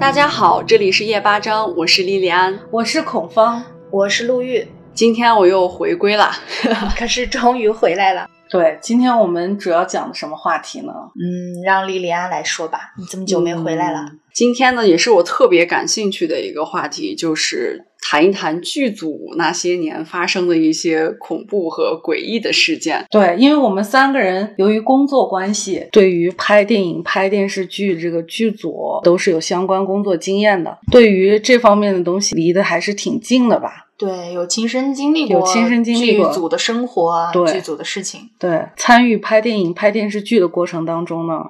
大家好，这里是夜八章，我是莉莉安，我是孔芳，我是陆玉。今天我又回归了，可是终于回来了。对，今天我们主要讲的什么话题呢？嗯，让莉莉安来说吧。你这么久没回来了。今天呢，也是我特别感兴趣的一个话题，就是谈一谈剧组那些年发生的一些恐怖和诡异的事件。对，因为我们三个人由于工作关系，对于拍电影、拍电视剧这个剧组都是有相关工作经验的，对于这方面的东西离得还是挺近的吧。对，有亲身经历过，有亲身经历过剧组的生活，对剧组的事情。对，参与拍电影、拍电视剧的过程当中呢，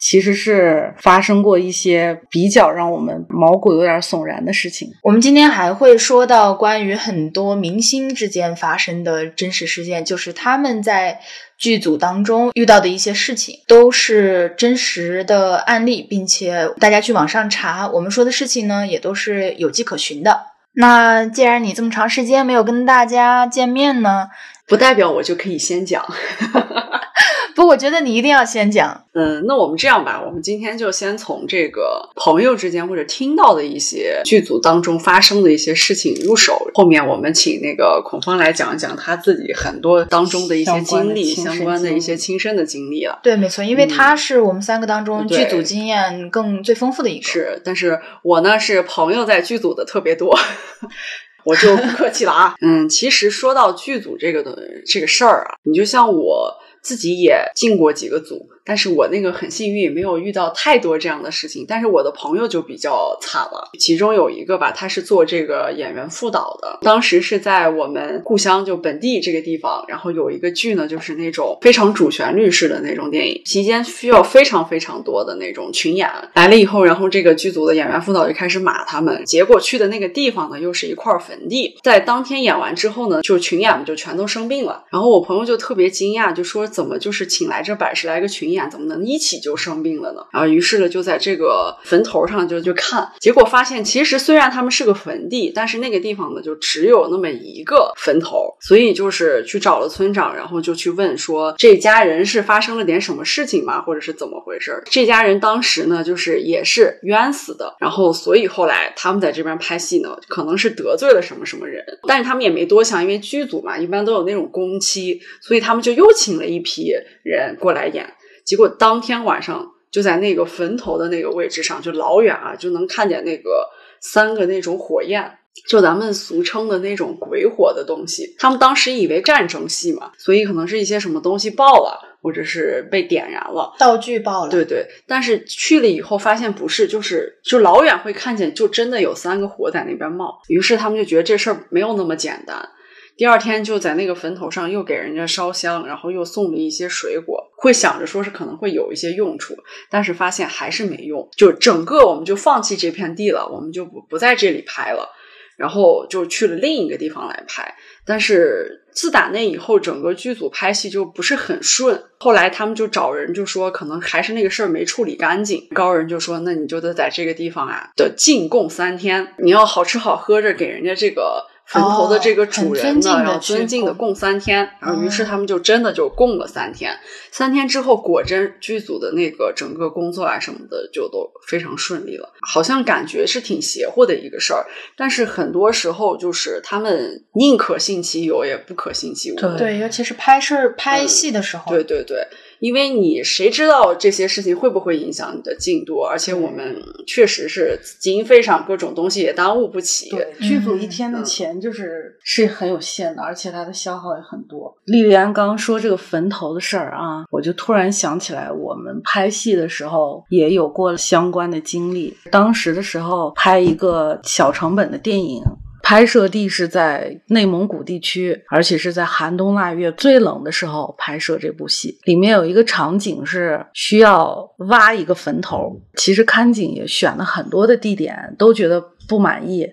其实是发生过一些比较让我们毛骨有点悚然的事情。我们今天还会说到关于很多明星之间发生的真实事件，就是他们在剧组当中遇到的一些事情，都是真实的案例，并且大家去网上查，我们说的事情呢，也都是有迹可循的。那既然你这么长时间没有跟大家见面呢，不代表我就可以先讲。不，我觉得你一定要先讲。嗯，那我们这样吧，我们今天就先从这个朋友之间或者听到的一些剧组当中发生的一些事情入手，后面我们请那个孔芳来讲一讲他自己很多当中的一些经历，相关的一些亲身的经历了。对，没错，因为他是我们三个当中剧组经验更最丰富的一个。是，但是我呢是朋友在剧组的特别多。我就不客气了啊，嗯，其实说到剧组这个的这个事儿啊，你就像我自己也进过几个组。但是我那个很幸运，没有遇到太多这样的事情。但是我的朋友就比较惨了，其中有一个吧，他是做这个演员副导的。当时是在我们故乡就本地这个地方，然后有一个剧呢，就是那种非常主旋律式的那种电影，期间需要非常非常多的那种群演来了以后，然后这个剧组的演员副导就开始骂他们。结果去的那个地方呢，又是一块坟地。在当天演完之后呢，就群演们就全都生病了。然后我朋友就特别惊讶，就说怎么就是请来这百十来个群演。怎么能一起就生病了呢？然后于是呢，就在这个坟头上就就看，结果发现其实虽然他们是个坟地，但是那个地方呢就只有那么一个坟头，所以就是去找了村长，然后就去问说这家人是发生了点什么事情吗？或者是怎么回事？这家人当时呢就是也是冤死的，然后所以后来他们在这边拍戏呢，可能是得罪了什么什么人，但是他们也没多想，因为剧组嘛一般都有那种工期，所以他们就又请了一批人过来演。结果当天晚上就在那个坟头的那个位置上，就老远啊就能看见那个三个那种火焰，就咱们俗称的那种鬼火的东西。他们当时以为战争戏嘛，所以可能是一些什么东西爆了，或者是被点燃了，道具爆了。对对，但是去了以后发现不是，就是就老远会看见，就真的有三个火在那边冒。于是他们就觉得这事儿没有那么简单。第二天就在那个坟头上又给人家烧香，然后又送了一些水果，会想着说是可能会有一些用处，但是发现还是没用，就整个我们就放弃这片地了，我们就不不在这里拍了，然后就去了另一个地方来拍。但是自打那以后，整个剧组拍戏就不是很顺。后来他们就找人就说，可能还是那个事儿没处理干净。高人就说，那你就得在这个地方啊得进贡三天，你要好吃好喝着给人家这个。坟头的这个主人呢，要尊敬的供三天，然后于是他们就真的就供了三天。三天之后，果真剧组的那个整个工作啊什么的就都非常顺利了。好像感觉是挺邪乎的一个事儿，但是很多时候就是他们宁可信其有，也不可信其无。对，尤其是拍摄拍戏的时候。对对对。因为你谁知道这些事情会不会影响你的进度？而且我们确实是经费上各种东西也耽误不起。对，剧组一天的钱就是是很有限的，而且它的消耗也很多。莉莉安刚说这个坟头的事儿啊，我就突然想起来，我们拍戏的时候也有过相关的经历。当时的时候拍一个小成本的电影。拍摄地是在内蒙古地区，而且是在寒冬腊月最冷的时候拍摄这部戏。里面有一个场景是需要挖一个坟头，其实看景也选了很多的地点，都觉得不满意。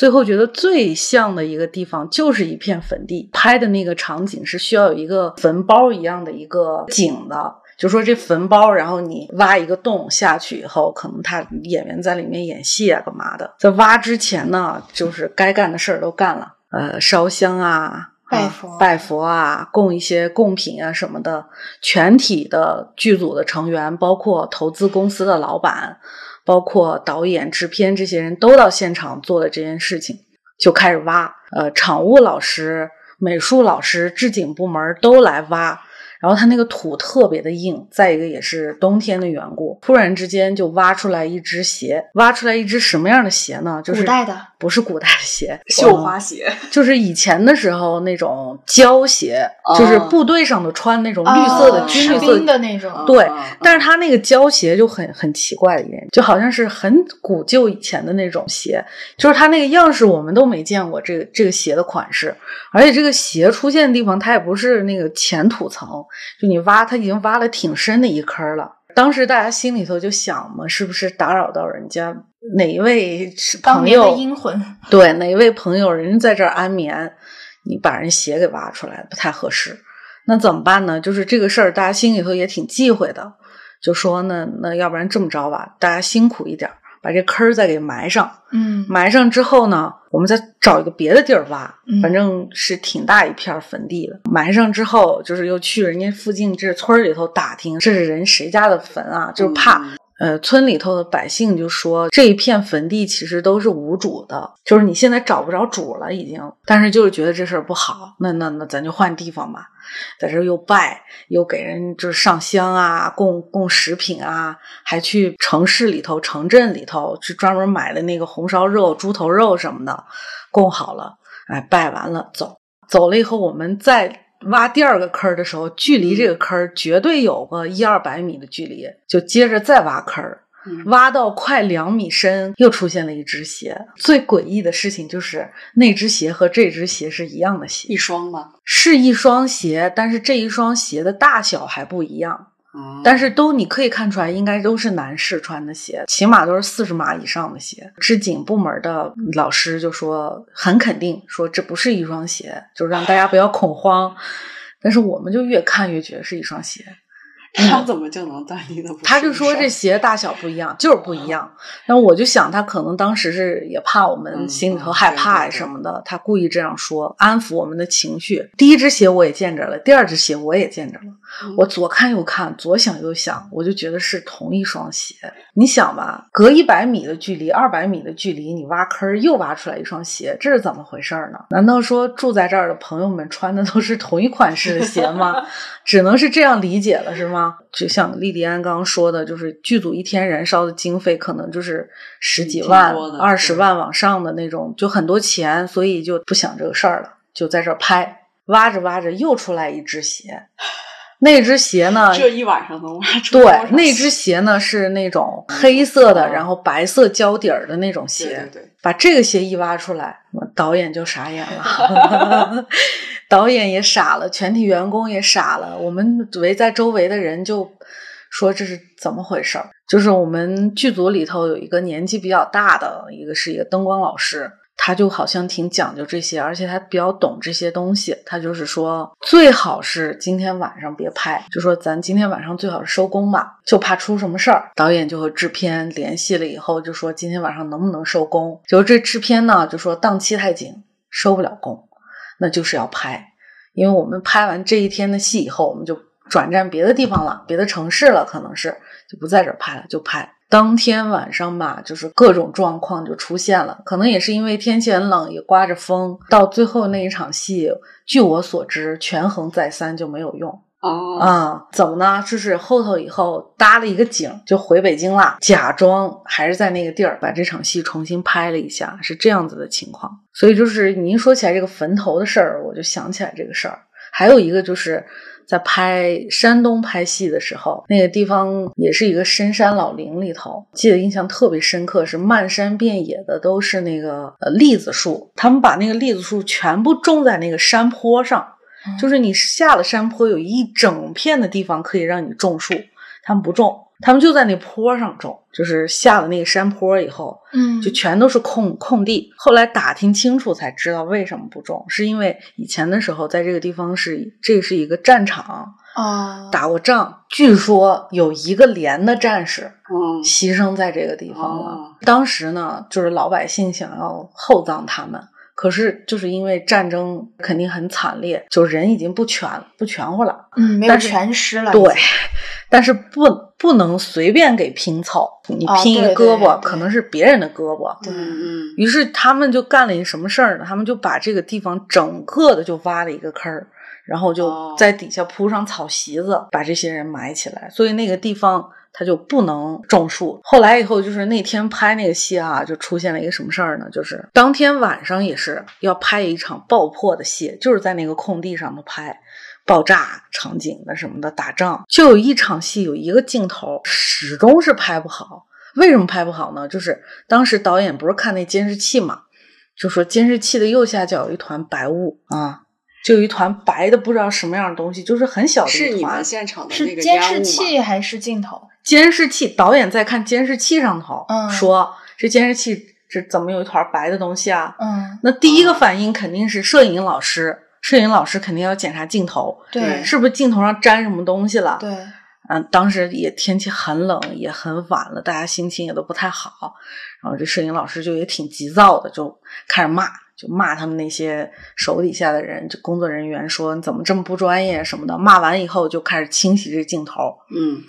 最后觉得最像的一个地方就是一片坟地，拍的那个场景是需要有一个坟包一样的一个景的。就说这坟包，然后你挖一个洞下去以后，可能他演员在里面演戏啊，干嘛的？在挖之前呢，就是该干的事儿都干了，呃，烧香啊，拜佛，拜佛啊，供一些贡品啊什么的。全体的剧组的成员，包括投资公司的老板。包括导演、制片这些人都到现场做了这件事情，就开始挖。呃，场务老师、美术老师、置景部门都来挖。然后它那个土特别的硬，再一个也是冬天的缘故，突然之间就挖出来一只鞋，挖出来一只什么样的鞋呢？就是古代的，不是古代的鞋，绣花鞋，就是以前的时候那种胶鞋，就是部队上的穿那种绿色的军绿色的那种。对，但是它那个胶鞋就很很奇怪的一点，就好像是很古旧以前的那种鞋，就是它那个样式我们都没见过这个这个鞋的款式，而且这个鞋出现的地方它也不是那个浅土层。就你挖，他已经挖了挺深的一坑了。当时大家心里头就想嘛，是不是打扰到人家哪一位朋友阴魂？对，哪一位朋友人家在这儿安眠，你把人鞋给挖出来，不太合适。那怎么办呢？就是这个事儿，大家心里头也挺忌讳的，就说那那要不然这么着吧，大家辛苦一点。把这坑儿再给埋上，嗯，埋上之后呢，我们再找一个别的地儿挖，反正是挺大一片坟地的。埋上之后，就是又去人家附近这村里头打听，这是人谁家的坟啊？就是怕，呃，村里头的百姓就说这一片坟地其实都是无主的，就是你现在找不着主了已经，但是就是觉得这事儿不好，那那那咱就换地方吧。在这又拜，又给人就是上香啊，供供食品啊，还去城市里头、城镇里头去专门买的那个红烧肉、猪头肉什么的，供好了，哎，拜完了走，走了以后，我们再挖第二个坑的时候，距离这个坑绝对有个一二百米的距离，就接着再挖坑挖到快两米深，又出现了一只鞋。最诡异的事情就是，那只鞋和这只鞋是一样的鞋，一双吗？是一双鞋，但是这一双鞋的大小还不一样。但是都你可以看出来，应该都是男士穿的鞋，起码都是四十码以上的鞋。织锦部门的老师就说很肯定，说这不是一双鞋，就让大家不要恐慌。但是我们就越看越觉得是一双鞋。他怎么就能断定的？他就说这鞋大小不一样，就是不一样。然后我就想，他可能当时是也怕我们心里头害怕呀什么的，他故意这样说，安抚我们的情绪。第一只鞋我也见着了，第二只鞋我也见着了。我左看右看，左想右想，我就觉得是同一双鞋。你想吧，隔一百米的距离，二百米的距离，你挖坑又挖出来一双鞋，这是怎么回事呢？难道说住在这儿的朋友们穿的都是同一款式的鞋吗？只能是这样理解了，是吗？就像莉莉安刚刚说的，就是剧组一天燃烧的经费可能就是十几万、二十万往上的那种，就很多钱，所以就不想这个事儿了，就在这儿拍。挖着挖着，又出来一只鞋。那只鞋呢？这一晚上能挖出对，那只鞋呢是那种黑色的，然后白色胶底儿的那种鞋。对对。把这个鞋一挖出来，导演就傻眼了，导演也傻了，全体员工也傻了。我们围在周围的人就说：“这是怎么回事儿？”就是我们剧组里头有一个年纪比较大的，一个是一个灯光老师。他就好像挺讲究这些，而且他比较懂这些东西。他就是说，最好是今天晚上别拍，就说咱今天晚上最好是收工吧，就怕出什么事儿。导演就和制片联系了以后，就说今天晚上能不能收工？就是这制片呢，就说档期太紧，收不了工，那就是要拍，因为我们拍完这一天的戏以后，我们就转战别的地方了，别的城市了，可能是就不在这儿拍了，就拍。当天晚上吧，就是各种状况就出现了，可能也是因为天气很冷，也刮着风。到最后那一场戏，据我所知，权衡再三就没有用。哦，啊，怎么呢？就是后头以后搭了一个景，就回北京了，假装还是在那个地儿把这场戏重新拍了一下，是这样子的情况。所以就是您说起来这个坟头的事儿，我就想起来这个事儿。还有一个就是。在拍山东拍戏的时候，那个地方也是一个深山老林里头，记得印象特别深刻，是漫山遍野的都是那个呃栗子树，他们把那个栗子树全部种在那个山坡上，就是你下了山坡有一整片的地方可以让你种树，他们不种。他们就在那坡上种，就是下了那个山坡以后，嗯，就全都是空空地。后来打听清楚才知道为什么不种，是因为以前的时候在这个地方是这是一个战场啊，打过仗，据说有一个连的战士嗯牺牲在这个地方了。当时呢，就是老百姓想要厚葬他们。可是就是因为战争肯定很惨烈，就人已经不全不全乎了。嗯，没有但是全尸了。对，但是不不能随便给拼凑，你哦拼一个胳膊，对可能是别人的胳膊。嗯嗯于是他们就干了一个什么事儿呢？他们就把这个地方整个的就挖了一个坑儿，然后就哦在底下铺上草席子，把这些人埋起来。所以那个地方他就不能种树。后来以后就是那天拍那个戏啊，就出现了一个什么事儿呢？就是当天晚上也是要拍一场爆破的戏，就是在那个空地上头拍。爆炸场景的什么的，打仗就有一场戏，有一个镜头始终是拍不好。为什么拍不好呢？就是当时导演不是看那监视器嘛，就说监视器的右下角有一团白雾啊，就有一团白的不知道什么样的东西，就是很小的一团是你们。现场的那是监视器还是镜头？监视器导演在看监视器上头，嗯说这监视器这怎么有一团白的东西啊？嗯，那第一个反应肯定是摄影老师，摄影老师肯定要检查镜头，对是不是镜头上沾什么东西了？对，嗯，当时也天气很冷，也很晚了，大家心情也都不太好。然后这摄影老师就也挺急躁的，就开始骂，就骂他们那些手底下的人，就工作人员说你怎么这么不专业什么的。骂完以后就开始清洗这镜头，嗯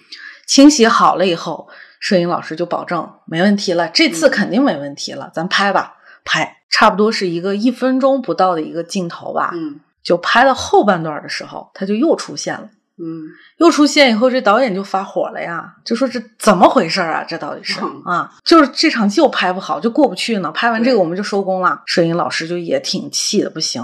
清洗好了以后，摄影老师就保证没问题了，这次嗯肯定没问题了，咱拍吧，拍。差不多是一个一分钟不到的一个镜头吧，嗯就拍到后半段的时候，他就又出现了。嗯又出现以后，这导演就发火了呀，就说这怎么回事啊？这到底是嗯啊？就是这场戏又拍不好，就过不去呢。拍完这个我们就收工了。摄影老师就也挺气的不行，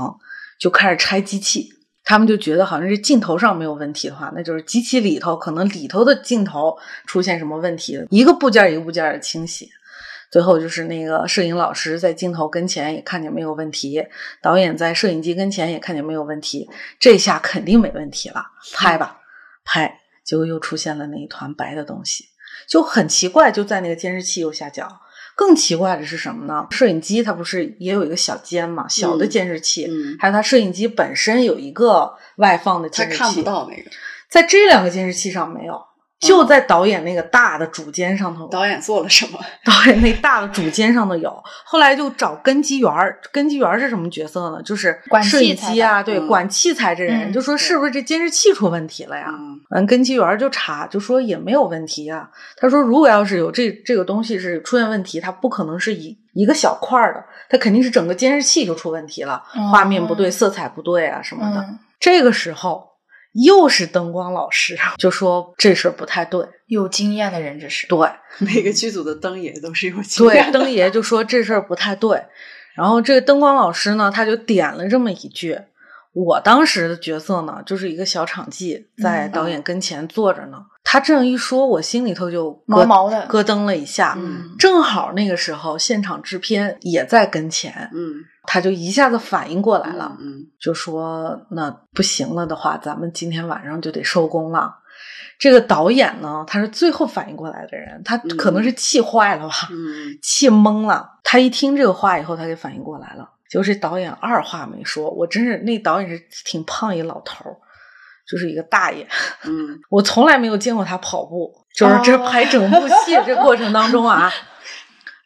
就开始拆机器。他们就觉得好像是镜头上没有问题的话，那就是机器里头可能里头的镜头出现什么问题，一个部件一个部件的清洗。最后就是那个摄影老师在镜头跟前也看见没有问题，导演在摄影机跟前也看见没有问题，这下肯定没问题了，拍吧，拍。结果又出现了那一团白的东西，就很奇怪，就在那个监视器右下角。更奇怪的是什么呢？摄影机它不是也有一个小尖嘛，小的嗯监视器，嗯，还有它摄影机本身有一个外放的监视器，看不到那个在这两个监视器上没有，就在导演那个大的主间上头，导演做了什么。导演那大的主间上头有。后来就找根基员儿，根基员儿是什么角色呢？就是管摄影机啊，对，嗯管器材这人，嗯就说是不是这监视器出问题了呀？嗯完，根基员儿就查，就说也没有问题啊。他说，如果要是有这这个东西是出现问题，它不可能是一一个小块儿的，它肯定是整个监视器就出问题了，哦画面不对，色彩不对啊什么的。嗯，这个时候又是灯光老师就说这事儿不太对，有经验的人这是。对每个剧组的灯爷都是有经，验的。灯爷就说这事儿不太对。然后这个灯光老师呢，他就点了这么一句。我当时的角色呢，就是一个小场记，在嗯导演跟前坐着呢。他这样一说，我心里头就咯毛毛的咯噔了一下。嗯正好那个时候，现场制片也在跟前，嗯他就一下子反应过来了，嗯就说那不行了的话，咱们今天晚上就得收工了。这个导演呢，他是最后反应过来的人，他可能是气坏了吧，嗯气懵了。他一听这个话以后，他就反应过来了。结果这导演二话没说，我真是那导演是挺胖一老头儿，就是一个大爷。嗯 我从来没有见过他跑步，就是这拍整部戏这过程当中啊，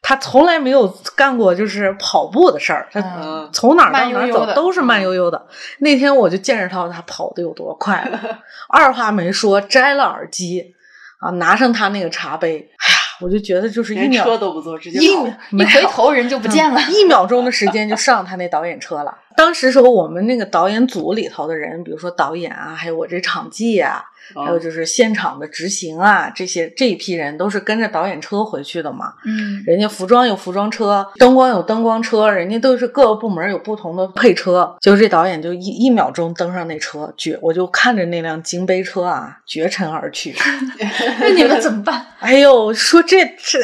他从来没有干过就是跑步的事儿。他嗯从哪儿到哪儿走都是慢悠悠的。那天我就见识到他跑的有多快了，二话没说摘了耳机啊，拿上他那个茶杯，哎呀，我就觉得就是一秒车都不坐，直接一跑。一回头人就不见了。嗯一秒钟的时间就上他那导演车了。当时时候我们那个导演组里头的人，比如说导演啊，还有我这场记啊，哦还有就是现场的执行啊，这些这一批人都是跟着导演车回去的嘛。嗯人家服装有服装车，灯光有灯光车，人家都是各个部门有不同的配车。就这导演就一一秒钟登上那车，绝我就看着那辆金杯车啊，绝尘而去。那你们怎么办？哎呦，说这这，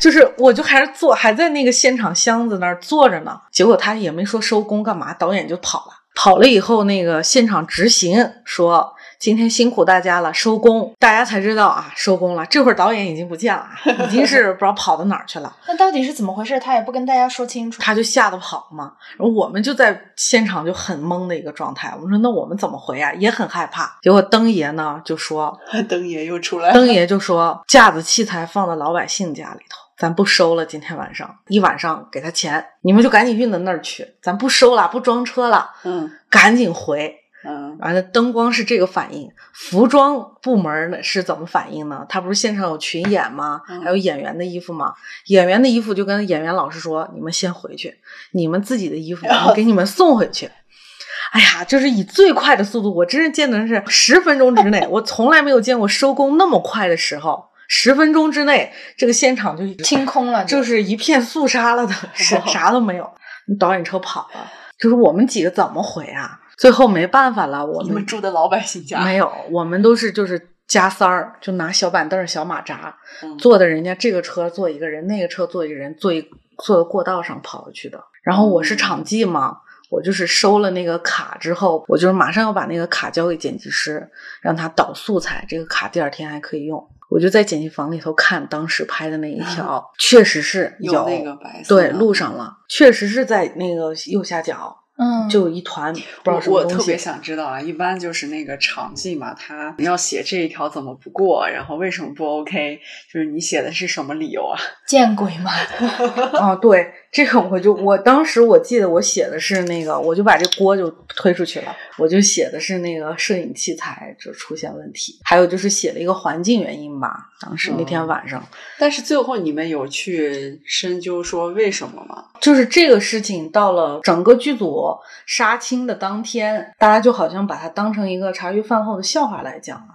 就是我就还是坐，还在那个现场箱子那儿坐着呢。结果他也没说收工干嘛，导演就跑了。跑了以后，那个现场执行说：“今天辛苦大家了，收工。”大家才知道啊，收工了。这会儿导演已经不见了啊，已经是不知道跑到哪儿去了。那到底是怎么回事？他也不跟大家说清楚。他就吓得跑嘛。然后我们就在现场就很懵的一个状态。我们说那我们怎么回啊？也很害怕。结果灯爷呢就说，灯爷又出来了。灯爷就说架子器材放到老百姓家里头，咱不收了，今天晚上一晚上给他钱，你们就赶紧运到那儿去，咱不收了，不装车了，嗯赶紧回。嗯完了，灯光是这个反应，服装部门呢是怎么反应呢？他不是现场有群演吗？嗯还有演员的衣服吗？演员的衣服就跟演员老师说：“你们先回去，你们自己的衣服我们 给你们送回去。”哎呀，就是以最快的速度，我真是见的是十分钟之内，我从来没有见过收工那么快的时候。十分钟之内，这个现场就清空了，就是一片肃杀了的，是啥都没有。导演车跑了，就是我们几个怎么回啊？最后没办法了，我你们住的老百姓家没有，我们都是就是加塞儿，就拿小板凳、小马扎嗯坐的，人家这个车坐一个人，那个车坐一个人，坐一坐到过道上跑过去的。然后我是场记嘛，我就是收了那个卡之后，我就是马上要把那个卡交给剪辑师，让他导素材，这个卡第二天还可以用。我就在剪辑房里头看当时拍的那一条，确实是有那个白色对录上了，确实是在那个右下角嗯，就有一团不知道我什么。我特别想知道啊，一般就是那个场记嘛，他你要写这一条怎么不过，然后为什么不 OK？就是你写的是什么理由啊？见鬼嘛！啊，对，这个我就我当时我记得我写的是那个，我就把这锅就推出去了，我就写的是那个摄影器材就出现问题，还有就是写了一个环境原因吧。当时那天晚上，但是最后你们有去深究说为什么吗？就是这个事情到了整个剧组杀青的当天，大家就好像把它当成一个茶余饭后的笑话来讲了。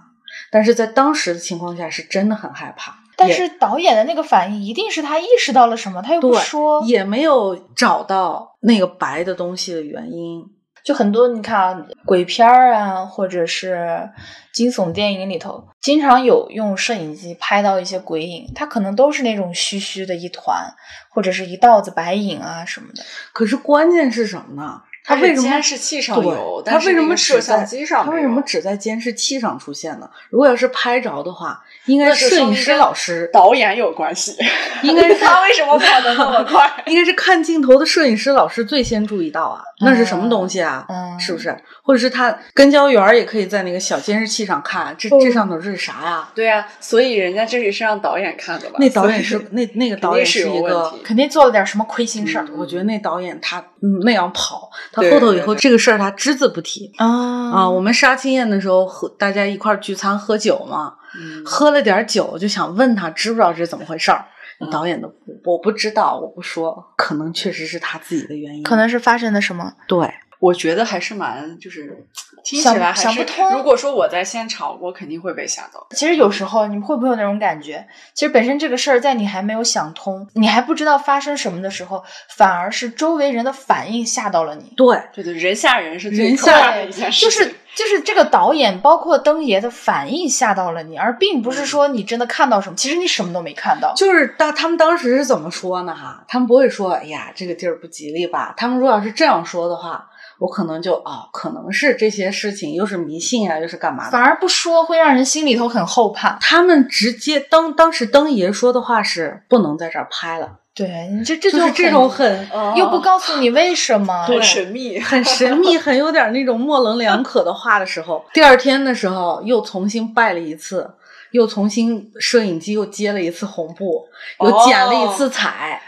但是在当时的情况下，是真的很害怕。也但是导演的那个反应，一定是他意识到了什么，他又不说。也没有找到那个白的东西的原因。就很多你看啊，鬼片儿啊，或者是惊悚电影里头，经常有用摄影机拍到一些鬼影，它可能都是那种虚虚的一团，或者是一道子白影啊什么的。可是关键是什么呢？他为什么监视器上对有？他但是为什么摄只在像机上他没有为什么只在监视器上出现呢？如果要是拍着的话，应该是摄影师老师导演有关系？应该 是他为什么跑得那么快？应该是看镜头的摄影师老师最先注意到啊，那是什么东西啊？嗯是不是？或者是他跟焦员儿也可以在那个小监视器上看，这这上头这是啥呀？对呀、所以人家这里是让导演看的吧？那导演是那那个导演是一个肯定做了点什么亏心事儿我觉得那导演他嗯那样跑，他后头以后这个事儿他只字不提啊啊。我们杀青宴的时候和，大家一块儿聚餐喝酒嘛，嗯喝了点酒就想问他知不知道这是怎么回事儿。嗯导演的我不知道，我不说，可能确实是他自己的原因，可能是发生了什么。对。我觉得还是蛮就是听起来还是想不通如果说我在现场，我肯定会被吓到。其实有时候你们会不会有那种感觉？其实本身这个事儿在你还没有想通，你还不知道发生什么的时候，反而是周围人的反应吓到了你。对，对对，人吓人是最人可怕吓的一件事情。就是就是这个导演，包括灯爷的反应吓到了你，而并不是说你真的看到什么，其实你什么都没看到。就是当他们当时是怎么说呢？哈，他们不会说，哎呀，这个地儿不吉利吧？他们如果要是这样说的话，我可能就哦，可能是这些事情又是迷信啊，又是干嘛的。反而不说，会让人心里头很后怕。他们直接当当时灯爷说的话是不能在这儿拍了，对你这这就是这种很哦又不告诉你为什么。很神秘，很神秘、很有点那种模棱两可的话的时候，第二天的时候又重新拜了一次，又重新摄影机又接了一次红布，又剪了一次彩，哦，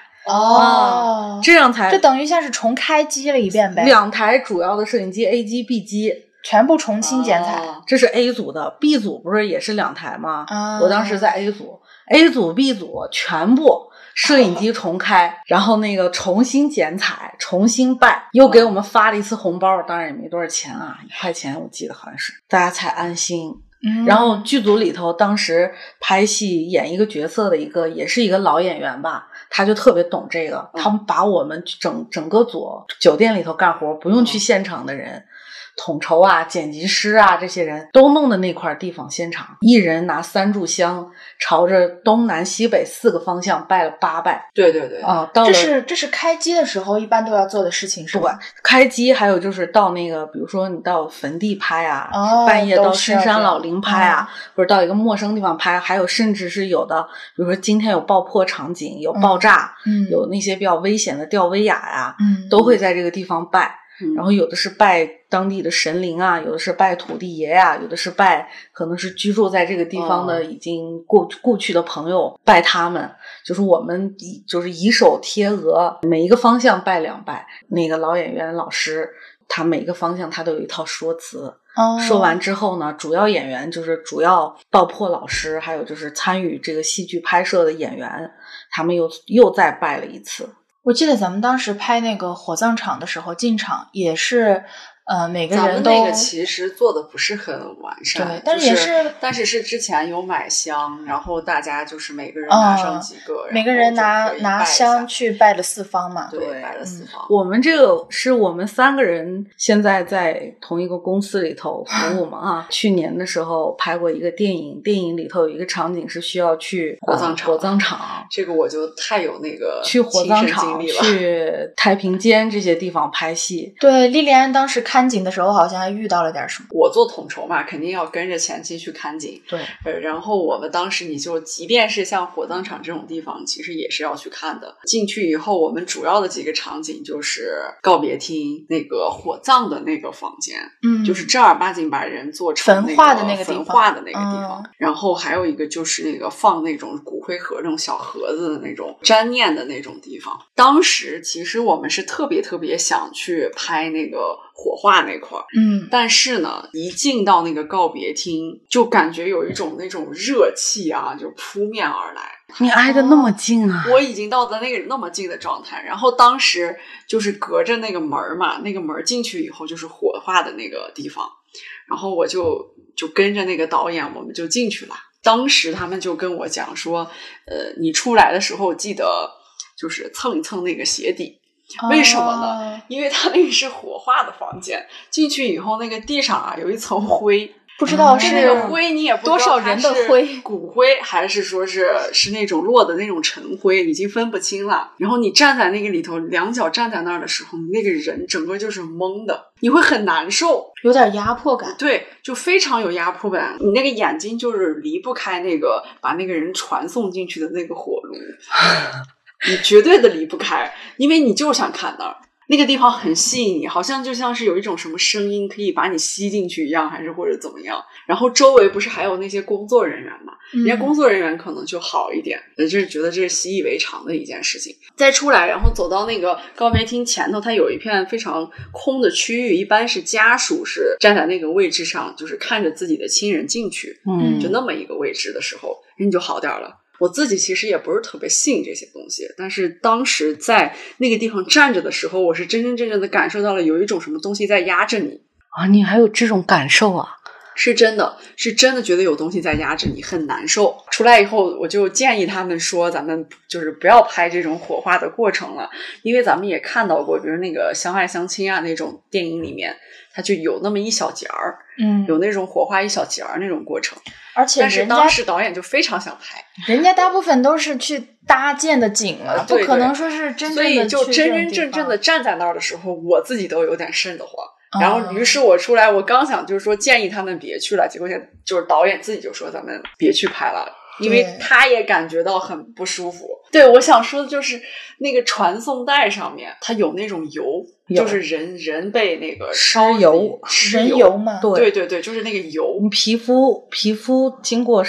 这样才就等于像是重开机了一遍呗，两台主要的摄影机 A 机、B 机，全部重新剪彩。哦这是 A 组的，B 组不是也是两台吗？啊我当时在 A 组，A 组、B 组全部摄影机重开，然后那个重新剪彩，重新办，又给我们发了一次红包，当然也没多少钱啊，一块钱我记得好像是，大家才安心。嗯然后剧组里头，当时拍戏演一个角色的一个，也是一个老演员吧，他就特别懂这个，嗯他们把我们整整个组酒店里头干活不用去嗯现场的人。统筹啊、剪辑师啊，这些人都弄的那块地方现场，一人拿三炷香，朝着东南西北四个方向拜了八拜对对对，啊。到了这是这是开机的时候一般都要做的事情，是对吧？开机，还有就是到那个，比如说你到坟地拍啊，哦半夜到深山老林拍啊，或者到一个陌生地方拍，还有甚至是有的，比如说今天有爆破场景，有爆炸，嗯有那些比较危险的吊威亚呀、嗯都会在这个地方拜。嗯然后有的是拜当地的神灵啊，有的是拜土地爷呀、有的是拜可能是居住在这个地方的哦已经过过去的朋友，拜他们。就是我们以就是以手贴额，每一个方向拜两拜。那个老演员老师，他每个方向他都有一套说辞。哦说完之后呢，主要演员就是主要爆破老师，还有就是参与这个戏剧拍摄的演员，他们又又再拜了一次。我记得咱们当时拍那个火葬场的时候，进场也是，呃，每个人都们那个其实做的不是很完善，对但是就也是但是是之前有买香，然后大家就是每个人拿上几个，每个人拿拿香去，拜了四方嘛。对，拜了四方。我们这个是我们三个人现在在同一个公司里头服务嘛 啊。去年的时候拍过一个电影，电影里头有一个场景是需要去火葬场呃火葬场。这个我就太有那个去火葬场、历了。去太平间这些地方拍戏，对，莉莉安当时看景的时候，好像还遇到了点什么。我做统筹嘛，肯定要跟着前期去看景。对，呃，然后我们当时你就即便是像火葬场这种地方，其实也是要去看的。进去以后，我们主要的几个场景就是告别厅、那个火葬的那个房间，嗯就是正儿八经把人做成焚化的那那个地方焚化的那个地方。嗯然后还有一个就是那个放那种骨灰盒、那种小盒子的那种粘念的那种地方。当时其实我们是特别特别想去拍那个火化那块儿，嗯，但是呢，一进到那个告别厅，就感觉有一种那种热气啊，就扑面而来。你挨得那么近啊！我已经到的那个那么近的状态，然后当时就是隔着那个门儿嘛，那个门儿进去以后就是火化的那个地方，然后我就就跟着那个导演，我们就进去了。当时他们就跟我讲说，呃，你出来的时候记得就是蹭一蹭那个鞋底，为什么呢？哦？因为他那个是火化的房间，进去以后那个地上啊有一层灰，不知道是那个灰你也不知道多少人的它是灰 骨灰还是说是是那种落的那种尘灰，已经分不清了。然后你站在那个里头，两脚站在那儿的时候，你那个人整个就是懵的，你会很难受。有点压迫感。对，就非常有压迫感。你那个眼睛就是离不开那个把那个人传送进去的那个火炉，你绝对的离不开，因为你就想看那儿。那个地方很吸引你，好像就像是有一种什么声音可以把你吸进去一样，还是或者怎么样。然后周围不是还有那些工作人员嘛？人家工作人员可能就好一点，呃，就是觉得这是习以为常的一件事情。再出来，然后走到那个告别厅前头，它有一片非常空的区域，一般是家属是站在那个位置上，就是看着自己的亲人进去，嗯就那么一个位置的时候，人就好点儿了。我自己其实也不是特别信这些东西，但是当时在那个地方站着的时候，我是真真正正的感受到了有一种什么东西在压着你。啊，你还有这种感受啊？是真的，是真的觉得有东西在压着你，很难受。出来以后，我就建议他们说，咱们就是不要拍这种火化的过程了，因为咱们也看到过，比如那个《相爱相亲》啊那种电影里面，它就有那么一小节儿，嗯，有那种火化一小节儿那种过程。而且但是当时导演就非常想拍，人家大部分都是去搭建的景了，不可能说是真正的以就真真正正的站在那儿的时候，我自己都有点瘆得慌。然哦后，于是我出来，我刚想就是说建议他们别去了，结果现在就是导演自己就说咱们别去拍了，因为他也感觉到很不舒服。对，我想说的就是那个传送带上面它有那种油，就是人人被那个烧油人油油嘛，对对对对，就是那个油你。皮肤皮肤经过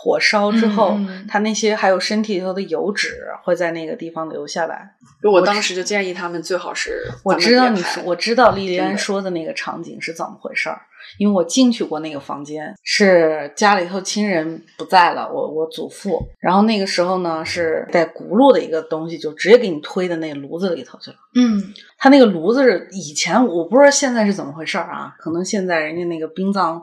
火烧之后，嗯嗯它那些还有身体里头的油脂会在那个地方留下来。我当时就建议他们最好是我知道你说，我知道莉莉安说的那个场景是怎么回事儿，因为我进去过那个房间，是家里头亲人不在了，我我祖父，然后那个时候呢是带轱辘的一个东西，就直接给你推到那炉子里头去了。嗯，他那个炉子是以前我不知道现在是怎么回事儿啊，可能现在人家那个殡葬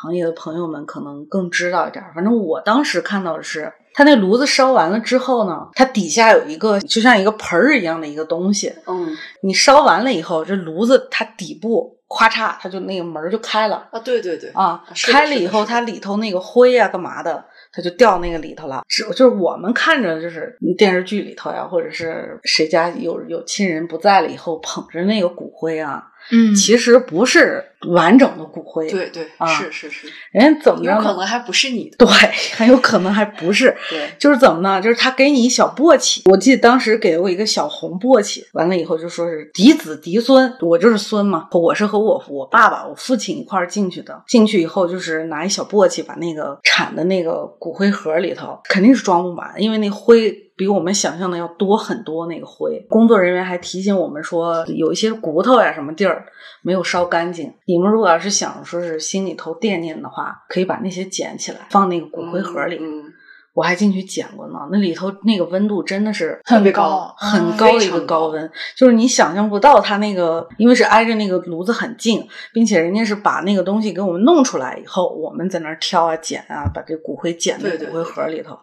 行业的朋友们可能更知道一点儿。反正我当时看到的是，它那炉子烧完了之后呢，它底下有一个就像一个盆儿一样的一个东西，嗯你烧完了以后，这炉子它底部咔嚓，它就那个门儿就开了啊，对对对啊，开了以后，它里头那个灰啊干嘛的，它就掉那个里头了。只就是我们看着就是电视剧里头呀，或者是谁家有有亲人不在了以后，捧着那个骨灰啊，嗯，其实不是完整的骨灰。对对，啊是是是，人家怎么着？有可能还不是你的。对，很有可能还不是。对，就是怎么呢？就是他给你一小簸箕，我记得当时给了我一个小红簸箕，完了以后就说是嫡子嫡孙，我就是孙嘛，我是和我我爸爸、我父亲一块儿进去的。进去以后就是拿一小簸箕，把那个铲的那个骨灰盒里头肯定是装不满，因为那灰比我们想象的要多很多。那个灰，工作人员还提醒我们说，有一些骨头呀什么地儿没有烧干净。你们如果要是想说是心里头惦念的话，可以把那些捡起来放那个骨灰盒里。嗯，我还进去捡过呢，那里头那个温度真的是特别高很嗯高的一个高高温，就是你想象不到它那个，因为是挨着那个炉子很近，并且人家是把那个东西给我们弄出来以后，我们在那儿挑啊捡啊，把这骨灰捡在骨灰盒里头。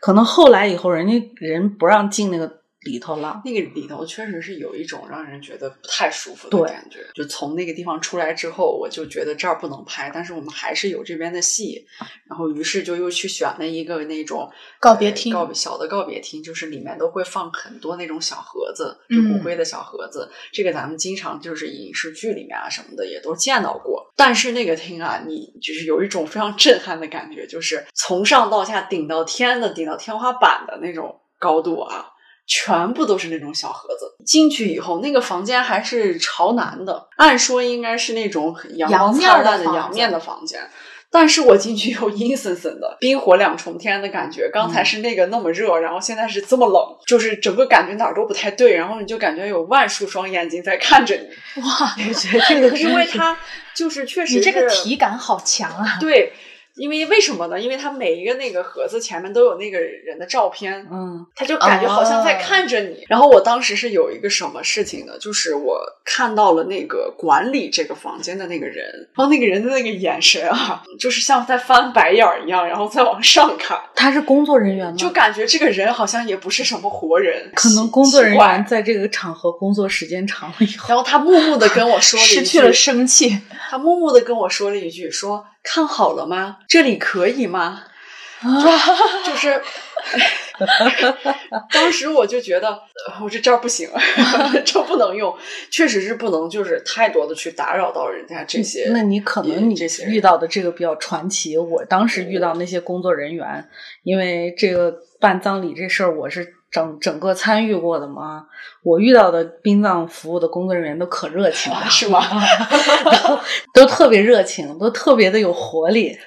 可能后来以后，人家人不让进那个里头了。那个里头确实是有一种让人觉得不太舒服的感觉。就从那个地方出来之后，我就觉得这儿不能拍，但是我们还是有这边的戏，然后于是就又去选了一个那种告别厅呃告别小的告别厅，就是里面都会放很多那种小盒子，就嗯骨灰的小盒子。这个咱们经常就是影视剧里面啊什么的也都见到过。但是那个厅啊，你就是有一种非常震撼的感觉，就是从上到下顶到天的、顶到天花板的那种高度啊。全部都是那种小盒子。进去以后，那个房间还是朝南的，按说应该是那种很阳面的灿烂的阳面的房间。但是我进去以后阴森森的，冰火两重天的感觉。刚才是那个那么热，然后现在是这么冷，就是整个感觉哪儿都不太对。然后你就感觉有万数双眼睛在看着你，哇，我觉得这个因为它就是确实你这个体感好强啊！对。因为为什么呢？因为他每一个那个盒子前面都有那个人的照片，嗯他就感觉好像在看着你。然后我当时是有一个什么事情呢？就是我看到了那个管理这个房间的那个人，然后那个人的那个眼神啊，就是像在翻白眼儿一样，然后再往上看，他是工作人员吗？就感觉这个人好像也不是什么活人，可能工作人员在这个场合工作时间长了以后，然后他默默的跟我说了一句，失去了生气，他默默的跟我说了一句，说看好了吗？这里可以吗？就是，当时我就觉得，呃我这这儿不行，这不能用，确实是不能，就是太多的去打扰到人家这些。那你可能你这些遇到的这个比较传奇。我当时遇到那些工作人员，因为这个办葬礼这事儿，我是整整个参与过的吗。我遇到的殡葬服务的工作人员都可热情了，是吗？都都特别热情，都特别的有活力。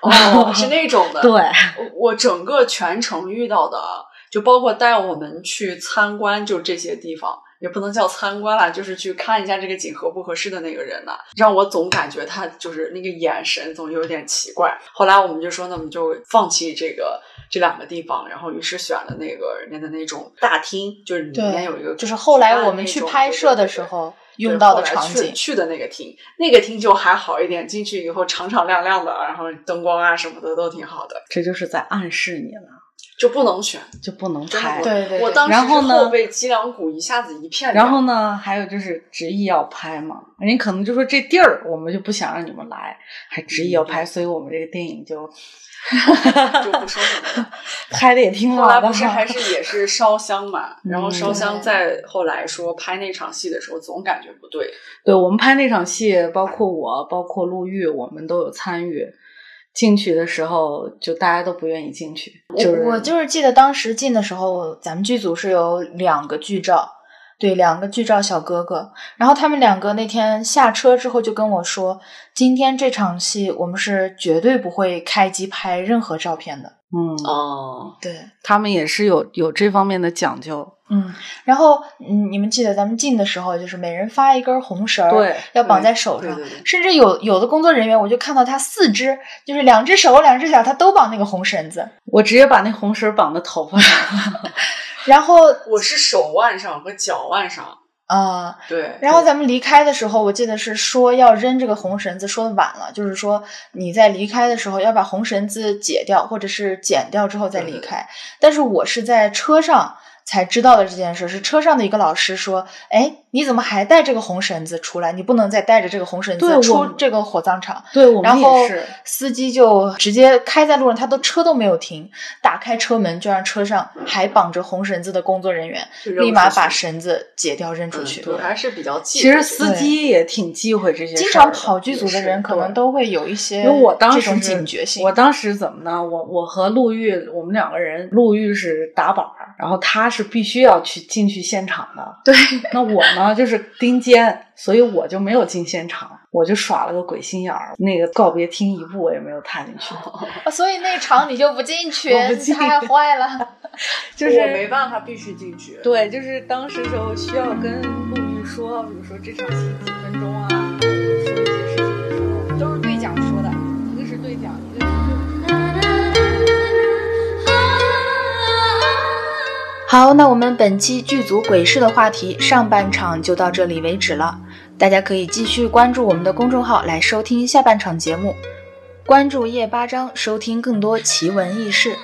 哦，是那种的。对，我我整个全程遇到的啊，就包括带我们去参观，就这些地方。也不能叫参观啦，就是去看一下这个景合不合适的那个人呢、让我总感觉他就是那个眼神总有点奇怪。后来我们就说，那我们就放弃这个这两个地方，然后于是选了那个人家的那种大厅，就是里面有一个，就是后来我们去拍摄的时候用到的场景。去的那个厅，那个厅就还好一点，进去以后敞敞亮亮的，然后灯光啊什么的都挺好的，这就是在暗示你了，就不能选。就不能拍。对对对我当时然后呢是后背脊梁骨一下子一片，然后呢，还有就是执意要拍嘛，人家可能就说这地儿我们就不想让你们来，还执意要拍，所以我们这个电影就 就不说什么了。拍的也挺好的后来。不是还是也是烧香嘛，嗯然后烧香对在后来说拍那场戏的时候，总感觉不对。对我们拍那场戏，包括我，包括陆玉，我们都有参与。进去的时候，就大家都不愿意进去，就是我就是记得当时进的时候，咱们剧组是有两个剧照，对，两个剧照小哥哥，然后他们两个那天下车之后就跟我说，今天这场戏我们是绝对不会开机拍任何照片的。嗯，哦，对，他们也是有有这方面的讲究。嗯，然后嗯，你们记得咱们进的时候，就是每人发一根红绳儿，对要绑在手上，甚至有有的工作人员，我就看到他四肢，就是两只手、两只脚，他都绑那个红绳子，我直接把那红绳绑在头发上，然后我是手腕上和脚腕上，啊。对，然后咱们离开的时候，我记得是说要扔这个红绳子，说的晚了，就是说你在离开的时候要把红绳子解掉，或者是剪掉之后再离开。但是我是在车上才知道的这件事，是车上的一个老师说：“哎，你怎么还带这个红绳子出来？你不能再带着这个红绳子出这个火葬场。”对，我们也是。司机就直接开在路上，他都车都没有停，打开车门就让车上还绑着红绳子的工作人员立马把绳子解掉扔出去。对，还是比较忌。其实司机也挺忌讳这些。经常跑剧组的人可能都会有一些，因为我当时警觉性。我当时怎么呢？我我和陆玉，我们两个人，陆玉是打板儿，然后他是必须要去进去现场的。对，那我呢就是盯监，所以我就没有进现场，我就耍了个鬼心眼儿，那个告别厅一步我也没有踏进去。所以那场你就不进去，太坏了。就是没办法，必须进去。对，就是当时时候需要跟陆毅说，比如说这场戏几分钟啊，好，那我们本期剧组鬼事的话题上半场就到这里为止了。大家可以继续关注我们的公众号来收听下半场节目，关注夜八章，收听更多奇闻异事。